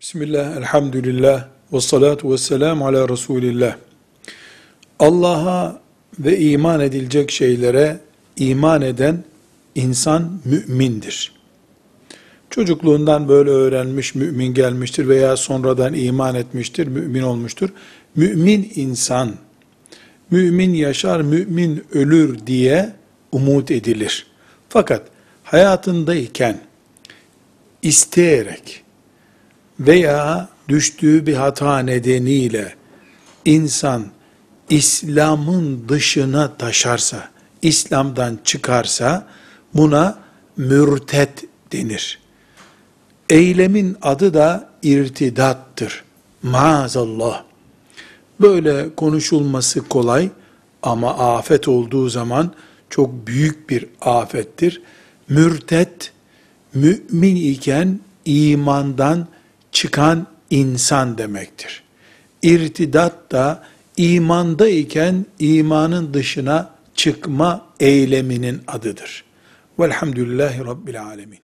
Bismillah, elhamdülillah, ve salatu ve selamu ala Resulillah. Allah'a ve iman edilecek şeylere iman eden insan mümindir. Çocukluğundan böyle öğrenmiş, mümin gelmiştir veya sonradan iman etmiştir, mümin olmuştur. Mümin insan, mümin yaşar, mümin ölür diye umut edilir. Fakat hayatındayken isteyerek, veya düştüğü bir hata nedeniyle insan İslam'ın dışına taşarsa, İslam'dan çıkarsa buna mürtet denir. Eylemin adı da irtidattır. Maazallah. Böyle konuşulması kolay ama afet olduğu zaman çok büyük bir afettir. Mürtet, mümin iken imandan çıkan insan demektir. İrtidat da imanda iken imanın dışına çıkma eyleminin adıdır. Velhamdülillahi Rabbil Alemin.